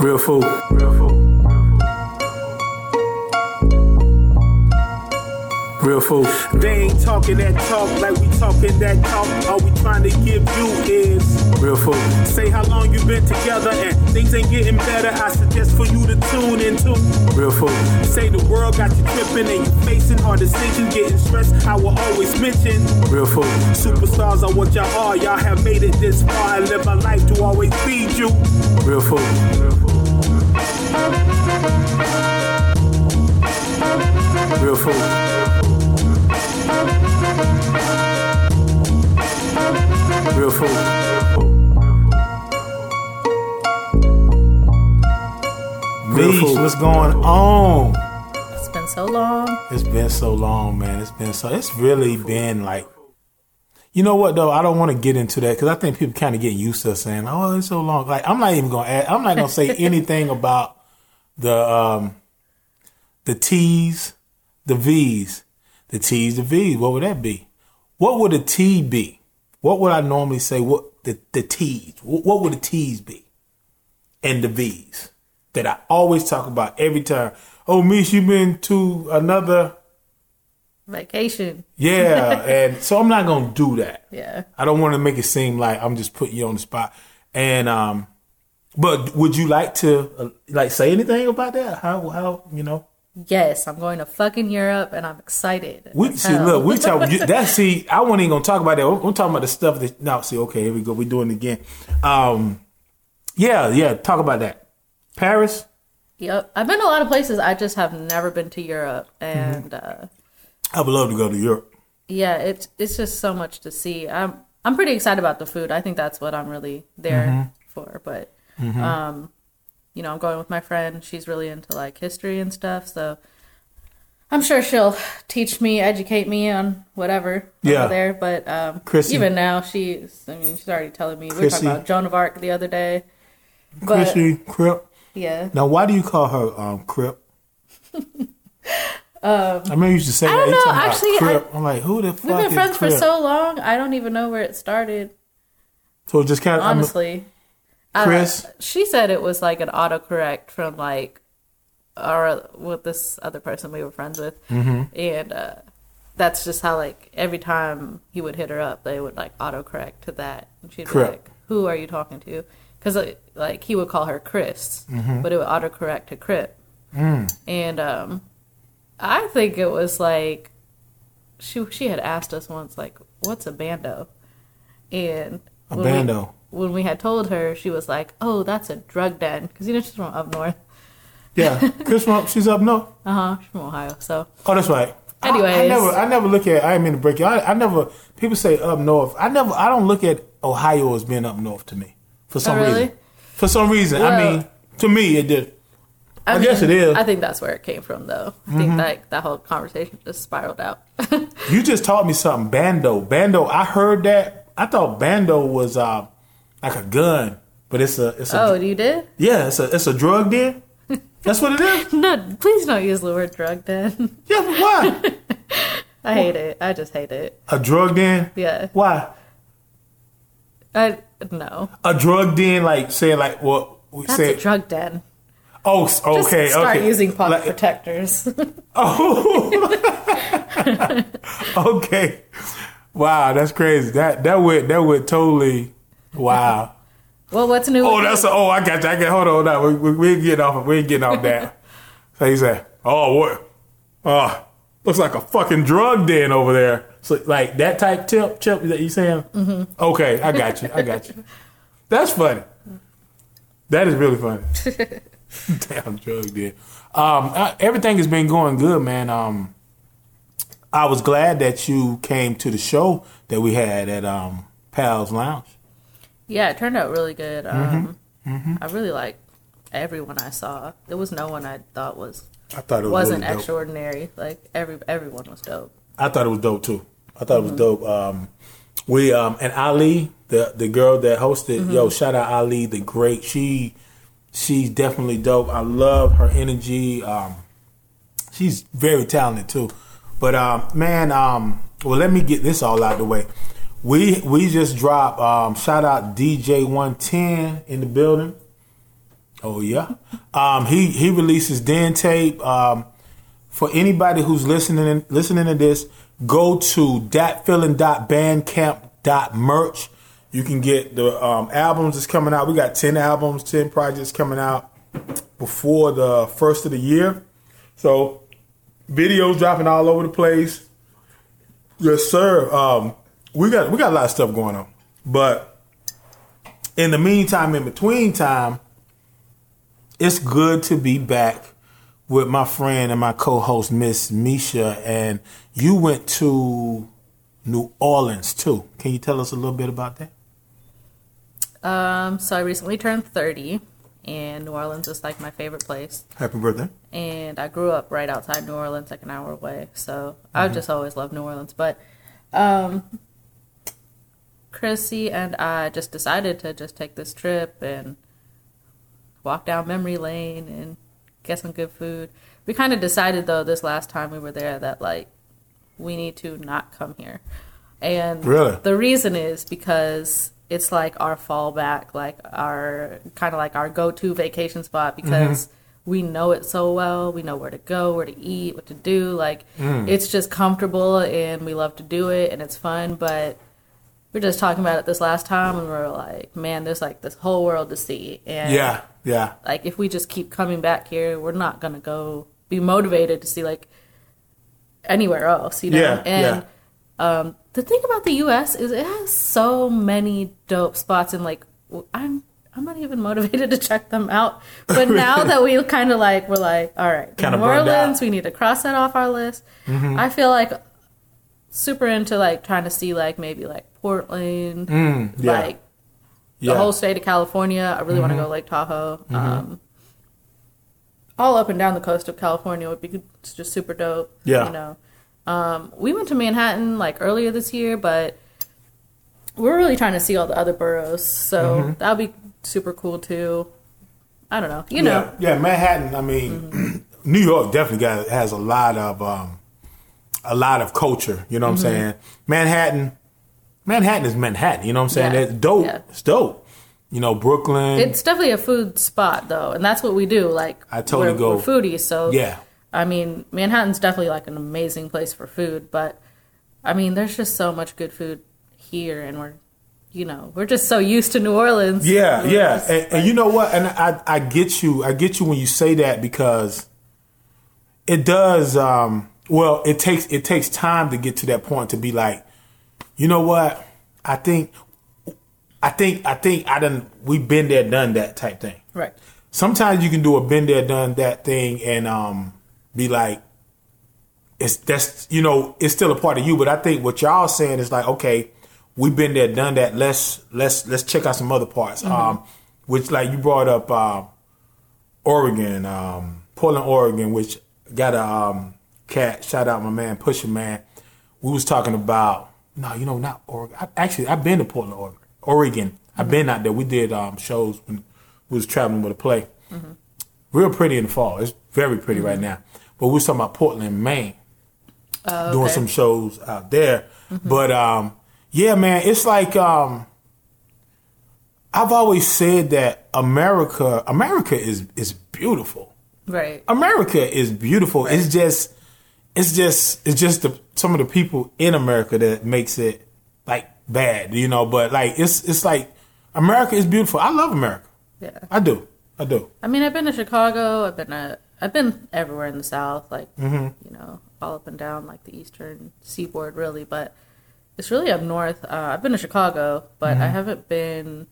Real food. Real food. Real food. They ain't talking that talk like we talking that talk. All we trying to give you is Real fool. say how long you been together and things ain't getting better. I suggest for you to tune into. Real fool. Say the world got you tripping and you facing hard decisions, getting stressed. I will always mention Real food. superstars are what y'all are. Y'all have made it this far. I live my life to always feed you. Real fool. Real food. Real food. Real food. Real Beach, food. what's going on? It's been so long. It's been so long, man. It's been so. It's really been like. You know what though? I don't want to get into that because I think people kind of get used to saying, "Oh, it's so long." Like I'm not even gonna. Add, I'm not gonna say anything about the um the T's, the V's, the T's, the V's. What would that be? What would a T be? What would I normally say? What the the T's? What would the T's be? And the V's that I always talk about every time. Oh, Mish, you been to another Vacation. yeah, and so I'm not gonna do that. Yeah. I don't want to make it seem like I'm just putting you on the spot. And um, but would you like to uh, like say anything about that? How how you know? Yes, I'm going to fucking Europe and I'm excited. We see. hell. Look, we talk. you- That see, I wasn't even gonna talk about that. We're, we're talking about the stuff that. now. see, okay, here we go. We're doing it again. Um, yeah, yeah. Talk about that. Paris. Yep. I've been to a lot of places. I just have never been to Europe. And uh, I would love to go to Europe. yeah, it's it's just so much to see. I'm I'm pretty excited about the food. I think that's what I'm really there Mm-hmm. for. But um, you know, I'm going with my friend. She's really into like history and stuff, so I'm sure she'll teach me, educate me on whatever Yeah. over there. But um, Chrissy. even now, she's I mean, she's already telling me. We were Chrissy. talking about Joan of Arc the other day. But Chrissy Crip. yeah, Now, why do you call her um, Crip? um, I remember you used to say I don't know. Actually, Crip. I, am like, who the fuck we've been friends for so long. I don't even know where it started. So just kind of Honestly, Chris. Uh, she said it was like an autocorrect from like our with this other person we were friends with, Mm-hmm. and uh, that's just how like every time he would hit her up, they would like autocorrect to that, and she'd Crip. be like, "Who are you talking to?" Because like he would call her Chris, Mm-hmm. but it would autocorrect to Crip, Mm. and um, I think it was like she she had asked us once like, "What's a bando?" and A bando. When we had told her, she was like, "Oh, that's a drug den," because you know she's from up north. Yeah, Chris, from- she's up north. Uh huh. She's from Ohio. So Oh, that's right. I- I, never, I never look at. I didn't mean to break you. I, I never. People say up north. I never. I don't look at Ohio as being up north to me for some Oh, really? reason. For some reason, I mean, to me, it did. I mean, guess it is. I think that's where it came from, though. I think that that whole conversation just spiraled out. You just taught me something. Bando, bando. I heard that. I thought bando was uh, like a gun, but it's a. It's a. oh, you did? Yeah, it's a. It's a drug den. That's what it is. No, please don't use the word drug den. Yeah, but why? I hate it. I just hate it. A drug den. Yeah. Why? I no. A drug den, like say like what we That's say. a drug den. oh, s- Just okay, start okay. using pot Like- protectors. Oh. okay. Wow, that's crazy. That that went that went totally. Wow. well, what's new? Oh, that's a, oh, I got you. I got hold on. Now we we, we ain't getting off. We ain't getting off that. so he said, "Oh, what? Oh, looks like a fucking drug den over there." So like that type tip chip that you saying? Mm-hmm. Okay, I got you. I got you. That's funny. That is really funny. Damn drug den. Um, uh, everything has been going good, man. Um, I was glad that you came to the show that we had at um Pals Lounge. Yeah, it turned out really good. Um, Mm-hmm. I really liked everyone I saw. There was no one I thought was I thought it was wasn't really extraordinary. Like every everyone was dope. I thought it was dope too. I thought it was dope. Um, we um, and Ali, the the girl that hosted, yo, shout out Ali, the great. She she's definitely dope. I love her energy. Um, she's very talented too. But um, man, um, well, let me get this all out the way. We we just dropped. Um, shout out DJ one ten in the building. Oh yeah. Um, he he releases Den tape. Um, for anybody who's listening listening to this, go to datfeeling.bandcamp.merch. You can get the um, albums that's coming out. We got ten albums, ten projects coming out before the first of the year. So videos dropping all over the place. Yes, sir. Um, we got we got a lot of stuff going on, but in the meantime, in between time, it's good to be back with my friend and my co-host Miss Misha, and you went to New Orleans too. Can you tell us a little bit about that? Um, so I recently turned 30, and New Orleans is like my favorite place. Happy birthday! And I grew up right outside New Orleans, like an hour away. So I just always loved New Orleans. But um, Chrissy and I just decided to just take this trip and walk down memory lane and get some good food. We kind of decided though this last time we were there that like we need to not come here. And Really? the reason is because it's like our fallback, like our kind of like our go-to vacation spot mm-hmm. because we know it so well. We know where to go, where to eat, what to do. Like mm. it's just comfortable and we love to do it and it's fun, but we are just talking about it this last time and we are like, man, there's like this whole world to see. And Yeah, yeah, like if we just keep coming back here, we're not gonna go be motivated to see like anywhere else, you know. Yeah, and um, the thing about the U.S. is it has so many dope spots, and like I'm I'm not even motivated to check them out. But now that we kind of like we're like, all right, Kinda New Orleans, out. Mm-hmm. we need to cross that off our list. I feel like super into like trying to see like maybe like Portland, Mm, yeah, like the yeah. Mm-hmm. whole state of California. I really want to go Lake Tahoe. Um, all up and down the coast of California would be just super dope. Yeah. you know. Um, we went to Manhattan like earlier this year, but we're really trying to see all the other boroughs, so Mm-hmm. that'll be super cool too. I don't know, you know. yeah, yeah. Manhattan. I mean, New York definitely got has a lot of um, a lot of culture. You know what I'm saying? Manhattan, Manhattan is Manhattan. You know what I'm saying? Yeah, It's dope. yeah. It's dope. You know, Brooklyn. It's definitely a food spot though, and that's what we do. Like I totally we're, go- We're foodies, so yeah, I mean, Manhattan's definitely like an amazing place for food, but I mean, there's just so much good food here, and we're, you know, we're just so used to New Orleans. Yeah, yeah, and, and you know what? And I, I get you. I get you when you say that because it does. Um, well, it takes it takes time to get to that point to be like, you know what? I think, I think, I think I done. We've been there, done that type thing. right. Sometimes you can do a been there, done that thing, and um, be like, it's that's you know it's still a part of you. But I think what y'all saying is like, okay, we've been there, done that. Let's let's let's check out some other parts. Um, which like you brought up, uh, Oregon, um, Portland, Oregon, which got a um, cat. Shout out my man Pusher Man. We was talking about no, you know not Oregon. I, actually, I've been to Portland, Oregon. Oregon. I've been out there. We did um, shows when we was traveling with a play. Real pretty in the fall. It's very pretty right now. But we was talking about Portland, Maine Oh, doing some shows out there. But um, yeah, man, it's like um, I've always said that America, America is is beautiful. Right. America is beautiful. It's just, it's just, it's just the, some of the people in America that makes it like bad, you know. But like, it's it's like America is beautiful. I love America. Yeah. I do. I do. I mean, I've been to Chicago. I've been to, I've been everywhere in the South, like Mm-hmm. you know, all up and down like the eastern seaboard, really. But it's really up north. Uh, I've been to Chicago, but Mm-hmm. I haven't been.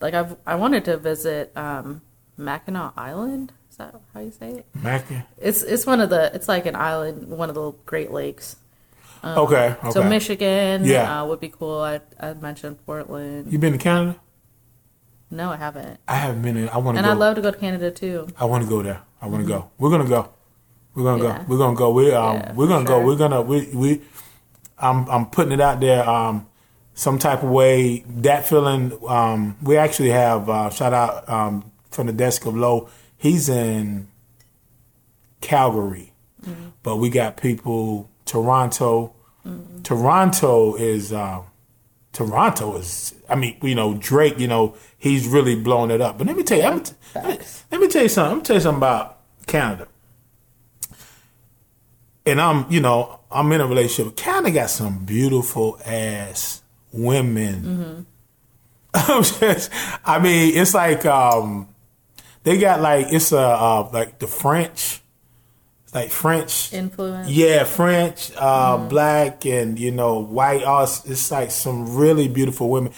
Like I've, I wanted to visit um, Mackinac Island. Is that how you say it? Mackie. It's it's one of the. It's like an island, one of the Great Lakes. okay. Okay. So Michigan, Yeah. uh, would be cool. I I mentioned Portland. you been to Canada? No, I haven't. I haven't been. In, I want to And go. I'd love to go to Canada too. I want to go there. I want to go. We're gonna go. We're gonna Yeah. go. We're gonna go. We um Yeah, we're gonna for go. We're gonna we we. I'm I'm putting it out there. Um, some type of way that feeling. Um, we actually have uh, shout out um from the desk of low. He's in Calgary, Mm-hmm. but we got people Toronto. Toronto is uh, Toronto is. I mean, you know, Drake. You know, he's really blown it up. But let me tell you, let me, let me, let me tell you something. Let me tell you something about Canada. And I'm, you know, I'm in a relationship. Canada got some beautiful ass women. Just, I mean, it's like um, they got like it's a uh, like the French, like French Influence. yeah, French, uh, black, and you know, white. All it's, like some really beautiful women.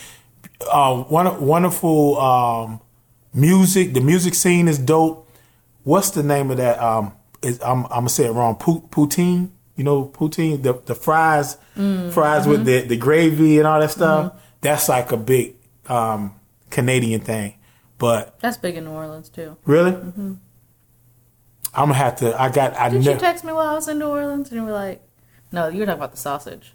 Uh, one, wonderful um, music. The music scene is dope. What's the name of that? Um, is, I'm, I'm gonna say it wrong. Poutine. You know, poutine. The the fries, fries with the the gravy and all that stuff. That's like a big um, Canadian thing. But That's big in New Orleans too. really, I'm gonna have to. I got. I Did know. you text me while I was in New Orleans and you were like, no, you were talking about the sausage.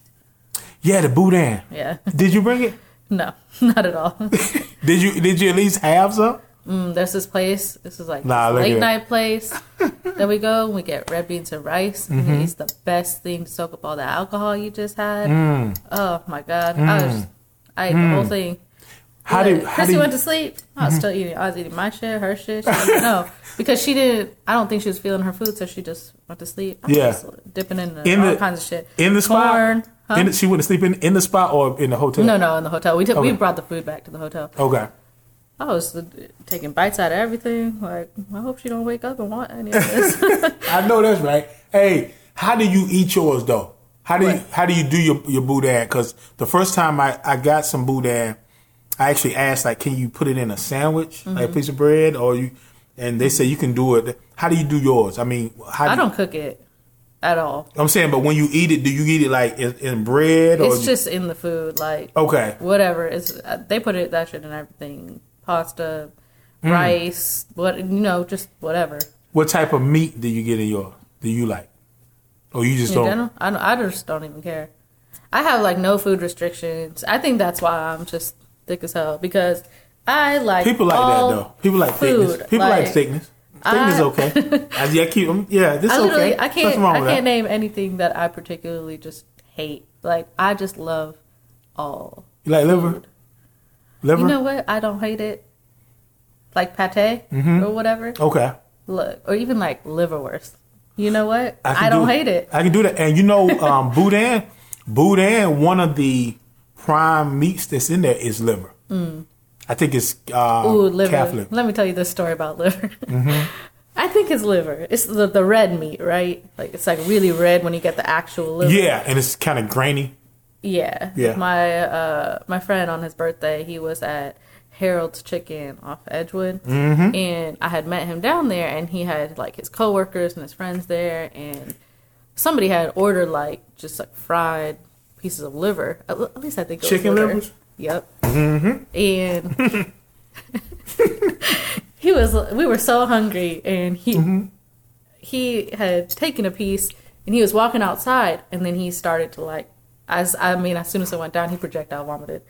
yeah, the boudin. Yeah. Did you bring it? no, not at all. Did you did you at least have some? Mm, there's this place. This is like Nah, this late at- night place that we go. and We get red beans and rice. Mm-hmm. And it's the best thing to soak up all the alcohol you just had. Mm. Oh my god! I was, I ate the whole thing. How do how do Chrissy you, went to sleep. I was mm-hmm. still eating. I was eating my shit, her shit. She didn't because she didn't. I don't think she was feeling her food, so she just went to sleep. I was Yeah. just dipping in, In all the- kinds of shit. in the spot? Huh? in the, she went to sleep in in the spot or in the hotel? no, no, in the hotel. We took, we brought the food back to the hotel. Okay. I was taking bites out of everything. Like, I hope she don't wake up and want any of this. I know that's right. Hey, how do you eat yours though? How do you how do you do your your boudin? Because the first time I I got some boudin, I actually asked like, can you put it in a sandwich, Mm-hmm. like a piece of bread, or you? And they say you can do it. How do you do yours? I mean, how do I you- don't cook it at all. I'm saying, but when you eat it, do you eat it like in, in bread or? It's just in the food, like okay. whatever. It's uh, they put it that shit in everything: pasta, Mm. rice, what you know, just whatever. What type of meat do you get in your? Do you like? Or you just In don't? general, I don't, I just don't even care. I have like no food restrictions. I think that's why I'm just thick as hell because I like People like that though. People like food, thickness. People like, like, thickness. Thickness is I- okay. I, yeah, keep them. Yeah, this I okay. I can't, wrong I can't that. name anything that I particularly just hate. Like I just love all. You like liver? food. Liver? You know what? I don't hate it. Like pate Mm-hmm. or whatever. okay. Look, or even like liverwurst. You know what? can I, don't do hate it. I can do that. And you know, um, boudin, boudin, one of the prime meats that's in there is liver. I think it's uh, Mm. Ooh, liver. Catholic. Let me tell you this story about liver. Mm-hmm. I think it's liver. It's the, the red meat, right? Like it's like really red when you get the actual liver. Yeah, and it's kind of grainy. Yeah. Yeah. My uh my friend on his birthday, he was at Harold's Chicken off Edgewood, Mm-hmm. and I had met him down there, and he had like his coworkers and his friends there, and somebody had ordered like just like fried pieces of liver. At, at least I think it was Chicken liver. livers? Yep. And he was. We were so hungry, and he he had taken a piece, and he was walking outside, and then he started to like. As I mean, as soon as it went down, he projectile vomited,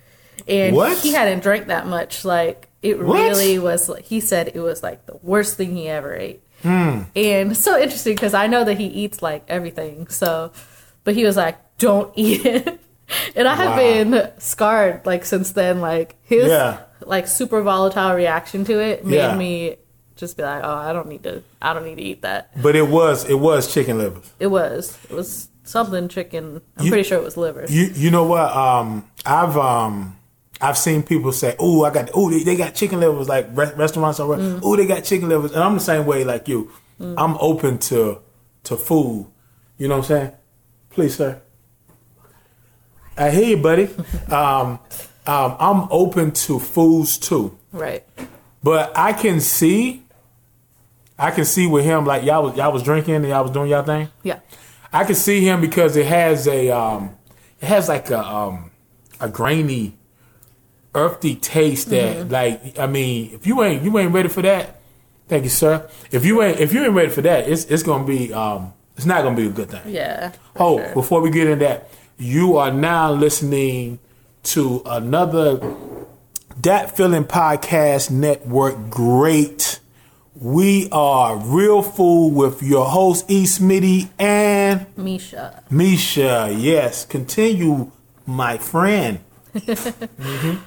and What? he hadn't drank that much. Like it What? really was. Like, he said it was like the worst thing he ever ate. Hmm. And so interesting because I know that he eats like everything. So, but he was like, "Don't eat it," and I have Wow. been scarred like since then. Like his Yeah. like super volatile reaction to it made Yeah. me just be like, "Oh, I don't need to. I don't need to eat that." But it was it was chicken livers. It was it was something chicken. I'm You- pretty sure it was liver. You you know what? Um, I've um I've seen people say, "Oh, I got oh they, they got chicken livers like re- restaurants or Mm. oh they got chicken livers," and I'm the same way like you. I'm open to to food. You know what I'm saying? Please, sir. I hear you, buddy. um, um, I'm open to fools too. right. But I can see, I can see with him like y'all was y'all was drinking and y'all was doing y'all thing. Yeah. I can see him because it has a um, it has like a um, a grainy, earthy taste that like I mean if you ain't you ain't ready for that, thank you sir. If you ain't if you ain't ready for that, it's it's gonna be um, it's not gonna be a good thing. Yeah. Oh, sure. before we get into that, you are now listening to another Dat Feeling Podcast Network. Great. We are Real Food with your host, E. Smitty and Misha. Misha. Yes, continue, my friend.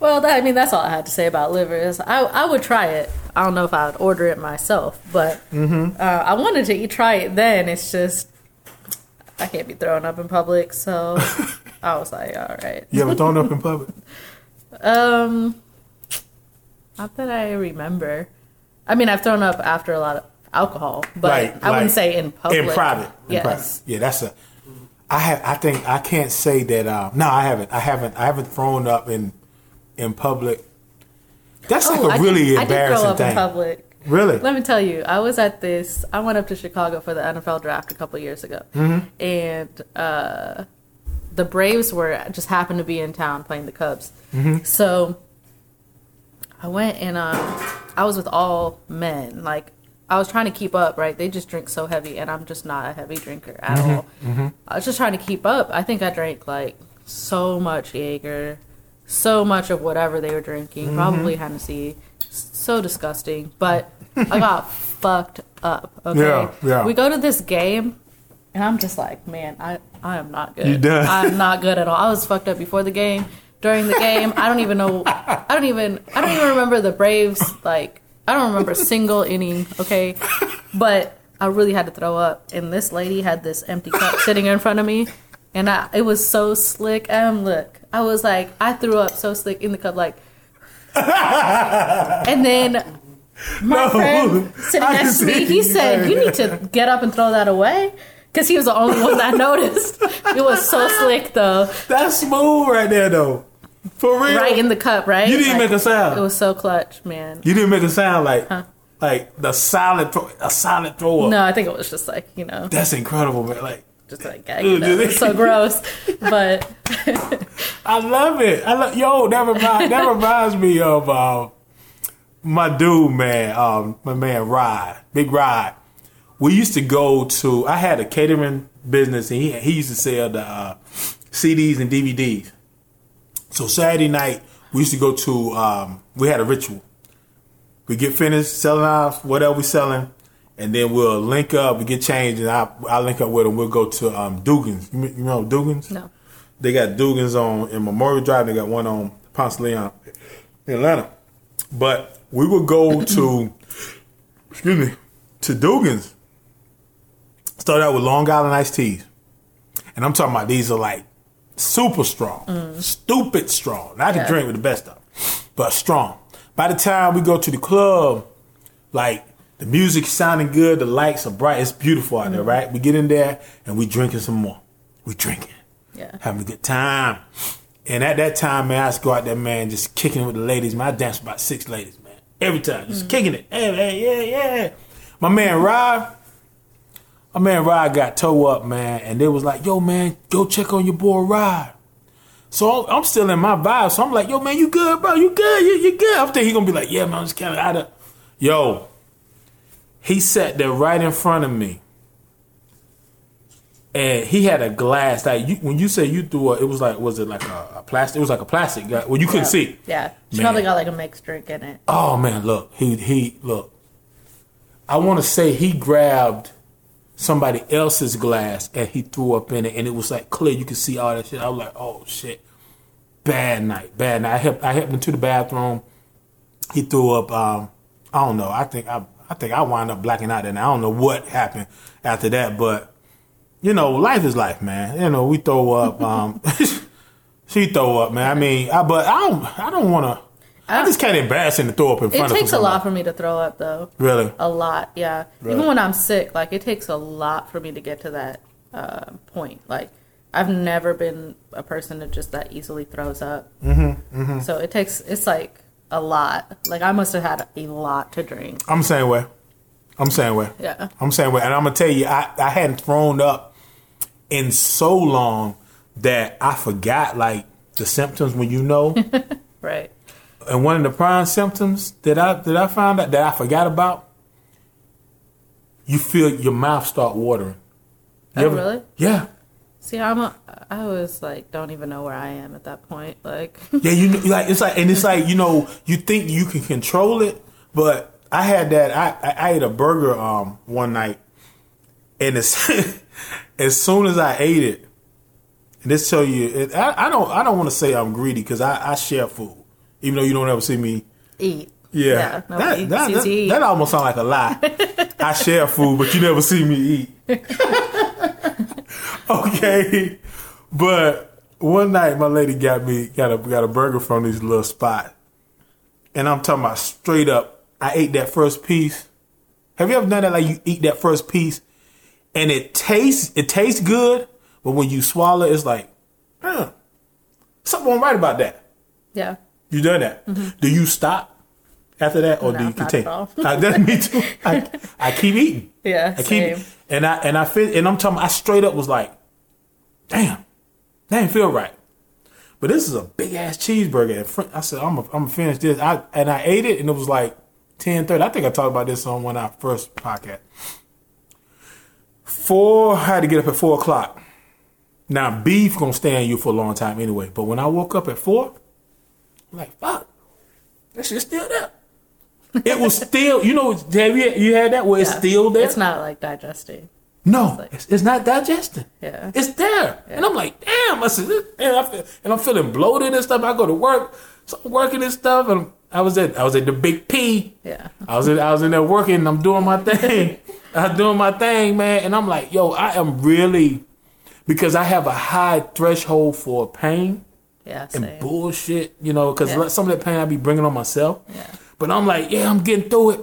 Well, that, I mean, that's all I had to say about livers. I I would try it. I don't know if I would order it myself, but Mm-hmm. uh, I wanted to eat, try it then. It's just I can't be throwing up in public, so I was like, all right. You ever thrown up in public? Um, not that I remember. I mean, I've thrown up after a lot of alcohol, but Like- I wouldn't say in public. In private. In yes. private. Yeah, that's a. I have. I think I can't say that. Uh, no, I haven't. I haven't. I haven't thrown up in in public. That's Oh, like I a really did, I did throw embarrassing thing. public. Really? Let me tell you, I was at this. I went up to Chicago for the NFL draft a couple years ago, Mm-hmm. and uh, the Braves were just happened to be in town playing the Cubs. Mm-hmm. So I went and um, I was with all men. Like I was trying to keep up. Right? They just drink so heavy, and I'm just not a heavy drinker at Mm-hmm. all. I was just trying to keep up. I think I drank like so much Jaeger, so much of whatever they were drinking, Mm-hmm. probably Hennessy. So disgusting, but I got fucked up. Okay, Yeah, yeah. we go to this game, and I'm just like, man, I I am not good. You done. I'm not good at all. I was fucked up before the game. During the game, I don't even know. I don't even. I don't even remember the Braves. Like I don't remember a single inning. Okay, but I really had to throw up. And this lady had this empty cup sitting in front of me, and I, it was so slick. And look, I was like, I threw up so slick in the cup, like. and then my No, friend sitting I next to me, he said, "You need to get up and throw that away." Because he was the only one that noticed. It was so slick, though. That's smooth right there, though. For real. Right in the cup, right? You didn't Like, make a sound. It was so clutch, man. you didn't make a sound like like the solid throw, a solid throw up. No, I think it was just like, you know, That's incredible, man. Like just like, you know, it's so gross. But I love it. I love yo. That reminds that reminds me of uh, my dude, man. Um, my man Rod, Big Rod. We used to go to. I had a catering business, and he he used to sell the uh, CDs and DVDs. So Saturday night, we used to go to. Um, we had a ritual. We get finished selling off whatever we selling, and then we'll link up. We get changed, and I I link up with him. We'll go to um, Dugan's. You, you know Dugan's? no. They got Dugan's on in Memorial Drive. They got one on Ponce Leon in Atlanta. But we would go to, excuse me, to Dugan's. Start out with Long Island iced teas. And I'm talking about these are like super strong, mm. stupid strong. I can Yeah. drink with the best of them, but strong. By the time we go to the club, like the music sounding good, the lights are bright, it's beautiful out there, mm. right? We get in there and we drinking some more. We drinking Yeah. having a good time. And at that time, man, I to go out there, man, just kicking it with the ladies. Man, I danced with about six ladies, man. Every time, just mm-hmm. kicking it. Hey, hey, yeah, yeah. My man Rob, my man Rod got toe up, man, and they was like, "Yo, man, go check on your boy Rod." So I'm still in my vibe. So I'm like, "Yo, man, you good, bro? You good? You, you good?" I'm thinking he gonna be like, "Yeah, man, I'm just kind of out of." Yo, he sat there right in front of me, and he had a glass. that you, when you say you threw it, it was like, was it like a, a plastic? It was like a plastic. guy- Well, you couldn't see. Yeah. She Man. probably got like a mixed drink in it. Oh man, look, he he look. I want to say he grabbed somebody else's glass and he threw up in it, and it was like clear. You could see all that shit. I was like, oh shit, bad night, bad night. I helped I helped him to the bathroom. He threw up. Um, I don't know. I think I I think I wound up blacking out. Then I don't know what happened after that, but you know, life is life, man. You know, we throw up. Um, she throw up, man. I mean, I, but I don't. I don't want to. I just can't embarrass him to throw up in front of It takes a lot for me to throw up, though. Really? A lot, yeah. Right. Even when I'm sick, like it takes a lot for me to get to that uh, point. Like I've never been a person that just that easily throws up. Mm-hmm, So it takes. It's like a lot. Like I must have had a lot to drink. I'm the same way. I'm the same way. Yeah. I'm the same way. And I'm gonna tell you, I, I hadn't thrown up in so long that I forgot like the symptoms when you know. Right. and one of the prime symptoms that I that I found out that I forgot about, you feel your mouth start watering. You Oh, really? Yeah. See, I'm. A, I was like, don't even know where I am at that point. Like, Yeah, you know, like it's like, and it's like you know, you think you can control it, but I had that. I I, I ate a burger um one night, and as as soon as I ate it, And this tell you, it, I, I don't, I don't want to say I'm greedy because I, I share food, even though you don't ever see me. Eat. Yeah, no, that, that, that, eat. that almost sounds like a lie. I share food, but you never see me eat. okay, but one night my lady got me got a got a burger from this little spot, and I'm talking about straight up. I ate that first piece. Have you ever done that? Like you eat that first piece, and it tastes it tastes good, but when you swallow, it's like, huh, something right about that. Yeah. You done that? Do you stop after that, or No, do you continue? I, that's me too. I, I keep eating. Yeah, I keep, same. and I and I feel, and I'm talking. I straight up was like, damn, that didn't feel right. But this is a big ass cheeseburger. And fr- I said, I'm gonna I'm gonna finish this. I and I ate it, and it was like ten thirty. I think I talked about this on when I first podcast. Four, I had to get up at four o'clock. Now beef gonna stay on you for a long time anyway. But when I woke up at four, I'm like, fuck, that shit's still there. It was still, you know, have you, you had that where it's still there? It's not like digesting. No, like- it's, it's not digesting. Yeah. It's there. And I'm like, damn, I said, and, I feel, and I'm feeling bloated and stuff. I go to work, so I'm working and stuff, and I was at I was at the Big P. Yeah. I was in I was in there working and I'm doing my thing. I was doing my thing, man, and I'm like, yo, I am really because I have a high threshold for pain Yeah. and bullshit, you know, because Yeah. some of that pain I be bringing on myself. Yeah. But I'm like, yeah, I'm getting through it.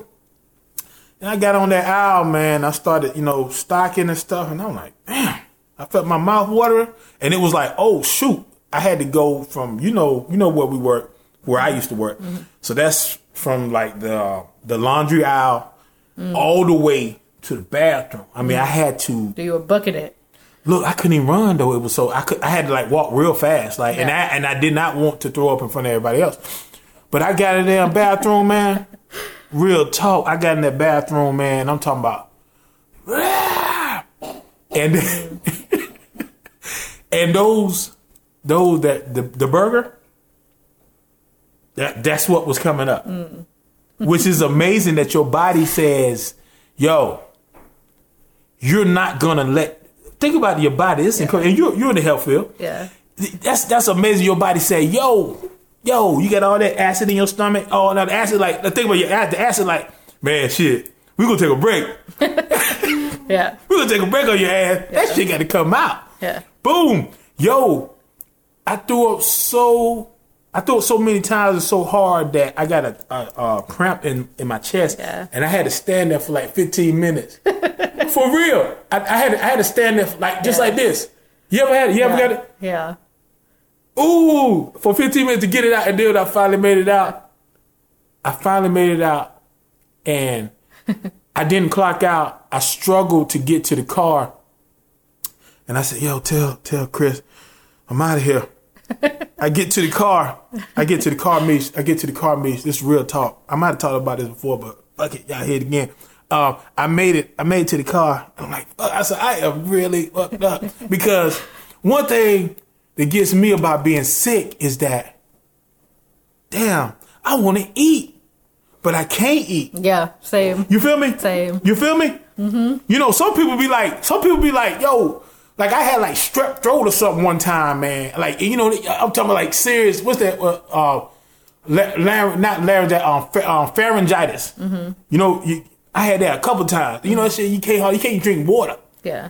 And I got on that aisle, man. I started, you know, stocking and stuff, and I'm like, damn. I felt my mouth watering, and it was like, oh shoot, I had to go from, you know, you know where we work, where I used to work. Mm-hmm. So that's from like the the laundry aisle all the way to the bathroom. I mean, I mm. had to Do you were booking it? look. I couldn't even run though. It was so I could. I had to like walk real fast, like, and I and I did not want to throw up in front of everybody else. But I got in that bathroom, man. Real talk. I got in that bathroom, man. I'm talking about, and and those those that the the burger. That that's what was coming up, mm. which is amazing that your body says, "Yo, you're not gonna let." Think about your body. It's incredible, and you're you're in the health field. Yeah. That's that's amazing. Your body say, "Yo, yo, you got all that acid in your stomach. Oh, now the acid, like the thing about your acid, the acid, like, man, shit, we gonna take a break. Yeah. We gonna take a break on your ass. That shit got to come out. Yeah. Boom, yo, I threw up so. I threw up so many times and so hard that I got a, a, a cramp in, in my chest, Yeah. and I had to stand there for like 15 minutes. for real, I, I had to, I had to stand there like just Yeah. like this. You ever had? it? You ever yeah. got it? Yeah. Ooh, for 15 minutes to get it out, and then I finally made it out. I finally made it out, and I didn't clock out. I struggled to get to the car, and I said, "Yo, tell tell Chris, I'm out of here." I get to the car. I get to the car, Mish. I get to the car, Mish. This is real talk. I might have talked about this before, but fuck it, y'all hear it again. Um, I made it. I made it to the car. I'm like, fuck. I said, I am really fucked up because one thing that gets me about being sick is that, damn, I want to eat, but I can't eat. Yeah. Same. You feel me? Same. You feel me? Mm-hmm. You know, some people be like, some people be like, yo, like I had like strep throat or something one time, man. Like you know, I'm talking about like serious. What's that? Uh, uh la- lar- not laryngitis, um, pha- um, pharyngitis. Mm-hmm. You know, you, I had that a couple times. You know, that shit you can't you can't drink water. Yeah.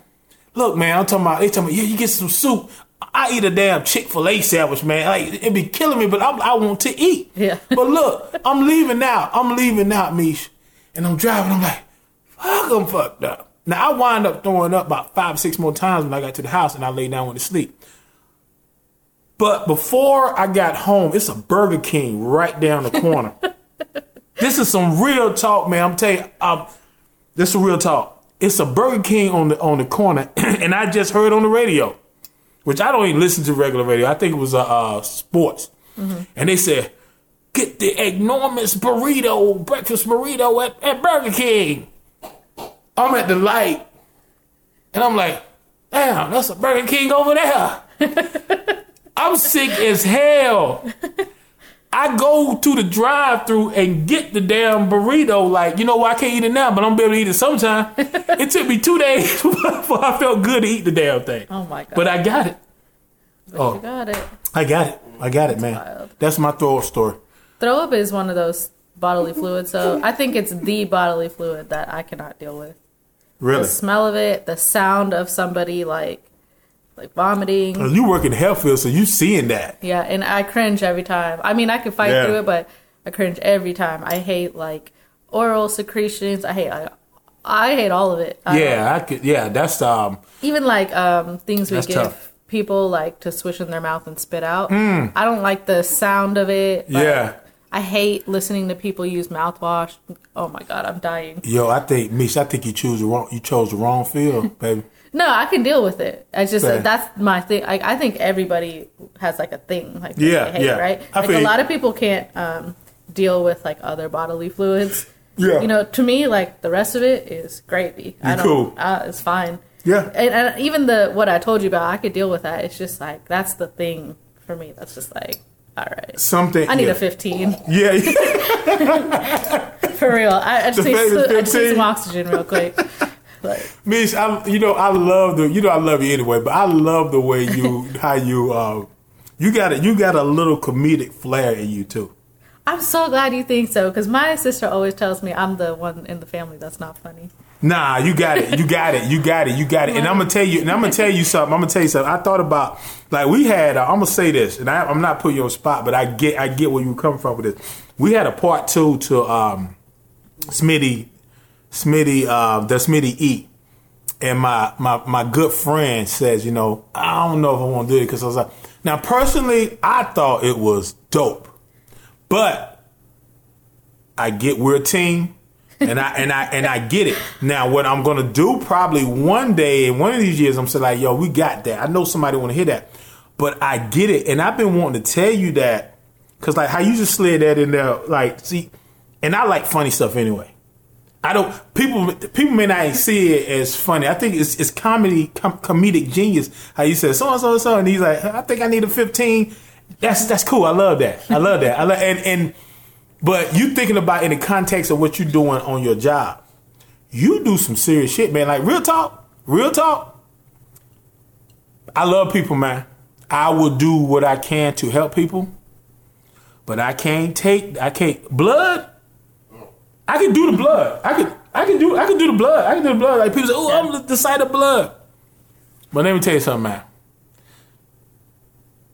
Look, man, I'm talking about. They talking about, yeah, you get some soup. I eat a damn Chick Fil A sandwich, man. Like it be killing me, but I, I want to eat. Yeah. But look, I'm leaving now. I'm leaving now, Mish, and I'm driving. I'm like, fuck, I'm fucked up. Now I wind up throwing up about five, six more times when I got to the house and I lay down to sleep. But before I got home, it's a Burger King right down the corner. this is some real talk, man. I'm telling you, um, this is real talk. It's a Burger King on the on the corner, and I just heard on the radio, which I don't even listen to regular radio. I think it was uh, uh sports, and they said, "Get the enormous burrito, breakfast burrito at, at Burger King." I'm at the light, and I'm like, "Damn, that's a Burger King over there." I'm sick as hell. I go to the drive through and get the damn burrito. Like, you know what? I can't eat it now, but I'm gonna be able to eat it sometime. it took me two days before I felt good to eat the damn thing. Oh my god. But I got it. But Oh. got it. I got it. I got it, man. wild. That's my throw up story. Throw up is one of those bodily fluids, so I think it's the bodily fluid that I cannot deal with. Really. The smell of it, the sound of somebody like like vomiting. You work in the health field, so you seeing that. Yeah, and I cringe every time. I mean, I can fight Yeah. through it, but I cringe every time. I hate like oral secretions. I hate I, I hate all of it. I Yeah, I could. Yeah, that's um. even like um things we give tough. people like to swish in their mouth and spit out. I don't like the sound of it. Mm. Yeah. I hate listening to people use mouthwash. Oh my god, I'm dying. Yo, I think Mish, I think you choose the wrong. You chose the wrong field, baby. No, I can deal with it. I just that's my thing. Like I think everybody has like a thing like Yeah, hate, yeah. right? I Like a lot of people can't um, deal with like other bodily fluids. Yeah. You know, to me, like the rest of it is gravy. I You don't. cool. Uh, it's fine. Yeah. And, and even the what I told you about, I could deal with that. It's just like that's the thing for me. That's just like, all right. Something. I need yeah. a 15 Yeah, for real. I, I just, need, I just need some oxygen real quick. Like, Mish, I you know I love the you know I love you anyway, but I love the way you how you uh you got a, you got a little comedic flair in you too. I'm so glad you think so because my sister always tells me I'm the one in the family that's not funny. Nah, you got it. You got it. You got it. You got it. And I'm gonna tell you. And I'm gonna tell you something. I'm gonna tell you something. I thought about like we had. Uh, I'm gonna say this, and I, I'm not putting you on spot, but I get I get where you come from with this. We had a part two to um, Smitty, Smitty, uh, the Smitty eat, and my my my good friend says, you know, I don't know if I want to do it because I was like, now personally, I thought it was dope, but I get we're a team and I and I and I get it. Now, what I'm gonna do probably one day in one of these years, I'm saying like, yo, we got that. I know somebody want to hear that, but I get it, and I've been wanting to tell you that because like how you just slid that in there, like, see, and I like funny stuff anyway. I don't people people may not see it as funny. I think it's it's comedy com- comedic genius. How you said so and so and so, and he's like, I think I need a 15. That's that's cool. I love that. I love that. I love and and but you thinking about in the context of what you're doing on your job, you do some serious shit, man. Like real talk, real talk. I love people, man. I will do what I can to help people, but I can't take. I can't blood. I can do the blood. I could. I can do. I can do the blood. I can do the blood. Like people say, "Oh, I'm the- side of blood." But let me tell you something, man.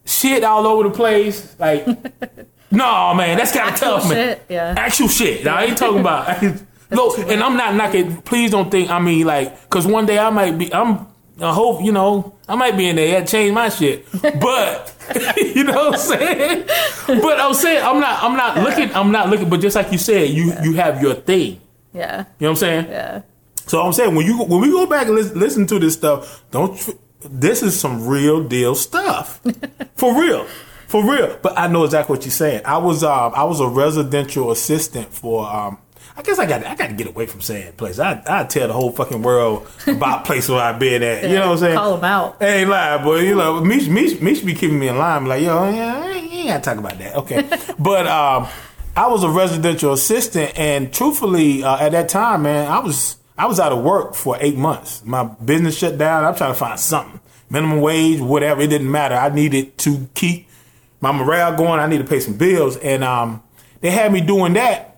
Shit all over the place. Like, no, man, that's kind of tough, man. shit, yeah. Actual shit. Now, I ain't talking about. Look, and I'm not knocking. Please don't think. I mean, like, because one day I might be. I'm. I hope you know. I might be in there. Yeah, change my shit. But you know what I'm saying. But I'm saying I'm not. I'm not looking. I'm not looking. But just like you said, you you have your thing. Yeah, You know what I'm saying? yeah. So I'm saying when you when we go back and listen, listen to this stuff, don't. This is some real deal stuff, for real, for real. But I know exactly what you're saying. I was um I was a residential assistant for um. I guess I got I got to get away from saying place. I I tell the whole fucking world about place where I've been at. You know what I'm saying? Call them out. I ain't lying, boy. You know, Mish, Mish, Mish be keeping me in line. Like, yo, yeah, you ain't gotta talk about that. Okay. but um, I was a residential assistant, and truthfully, uh, at that time, man, I was I was out of work for eight months. My business shut down. I'm trying to find something, minimum wage, whatever. It didn't matter. I needed to keep my morale going. I need to pay some bills, and um, they had me doing that.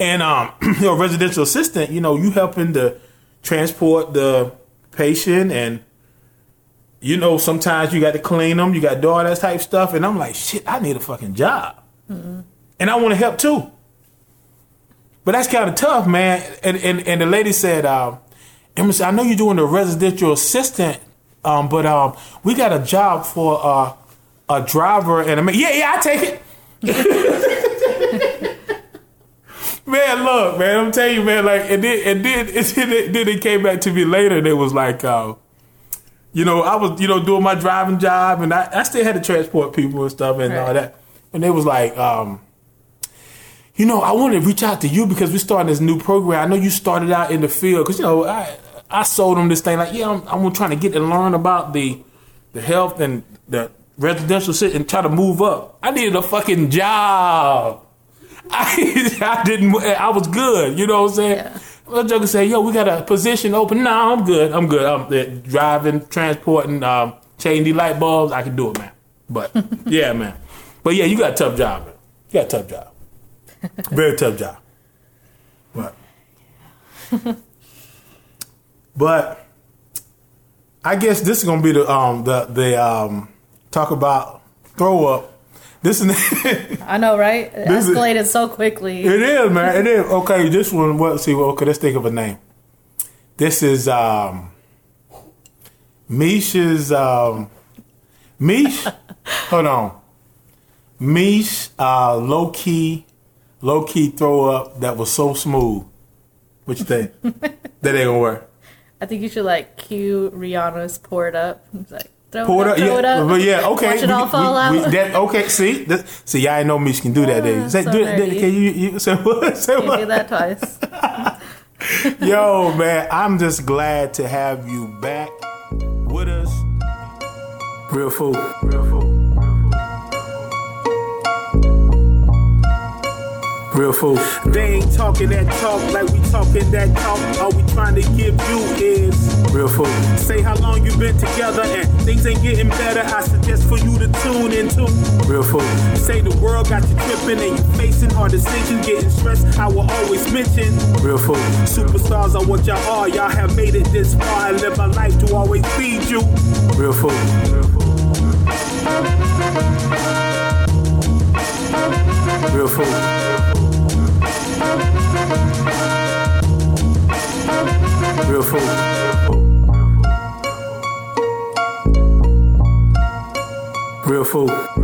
And um, you know, residential assistant, you know, you helping to transport the patient and you know, sometimes you got to clean them, you got to do all that type stuff, and I'm like, shit, I need a fucking job, and I want to help too. But that's kind of tough, man. And and, and the lady said, um, I know you're doing the residential assistant, um, but um, we got a job for uh, a driver and a ma- yeah, yeah, I take it. Man, look, man, I'm telling you, man, like, and then, and then, and then, it, then it came back to me later, and it was like, uh, you know, I was, you know, doing my driving job, and I, I still had to transport people and stuff and all that. And they was like, um, you know, I want to reach out to you because we're starting this new program. I know you started out in the field because you know I I sold them this thing like yeah I'm, I'm trying to get and learn about the the health and the residential sit and try to move up. I needed a fucking job. I I didn't I was good. You know what I'm saying? Yeah. My joker say, yo, we got a position open. No, I'm good. I'm good. I'm uh, driving, transporting, um, these light bulbs, I can do it, man. But yeah, man. But yeah, you got a tough job, man. You got a tough job. Very tough job. But but I guess this is gonna be the um the the um talk about throw up. This is I know, right? It This is- escalated so quickly. It is, man. It is. Okay, this one. What? See. Well, okay. Let's think of a name. This is um, Misha's um, Mish. hold on. Mish, uh, low key, low key throw up that was so smooth. What you think? that ain't gonna work. I think you should like cue Rihanna's "Pour It Up." It's like throw Pour it up, yeah, it up. but yeah, okay. Watch it all fall we- out. we- that- okay, see, that, see, y'all ain't know Mish can do that. Day. Ah, Say, so do, nerdy. can you, you say what? Say what? do that twice. Yo, man, I'm just glad to have you back with us. Real food. Real food. Real fool. They ain't talking that talk like we talking that talk. All we trying to give you is Real fool. say how long you been together and things ain't getting better. I suggest for you to tune into. Real fool. Say the world got you tripping and you facing hard decisions, getting stressed. I will always mention Real fool. superstars are what y'all are. Y'all have made it this far. I live my life to always feed you. Real fool. Real fool. Real food. Real food. Real.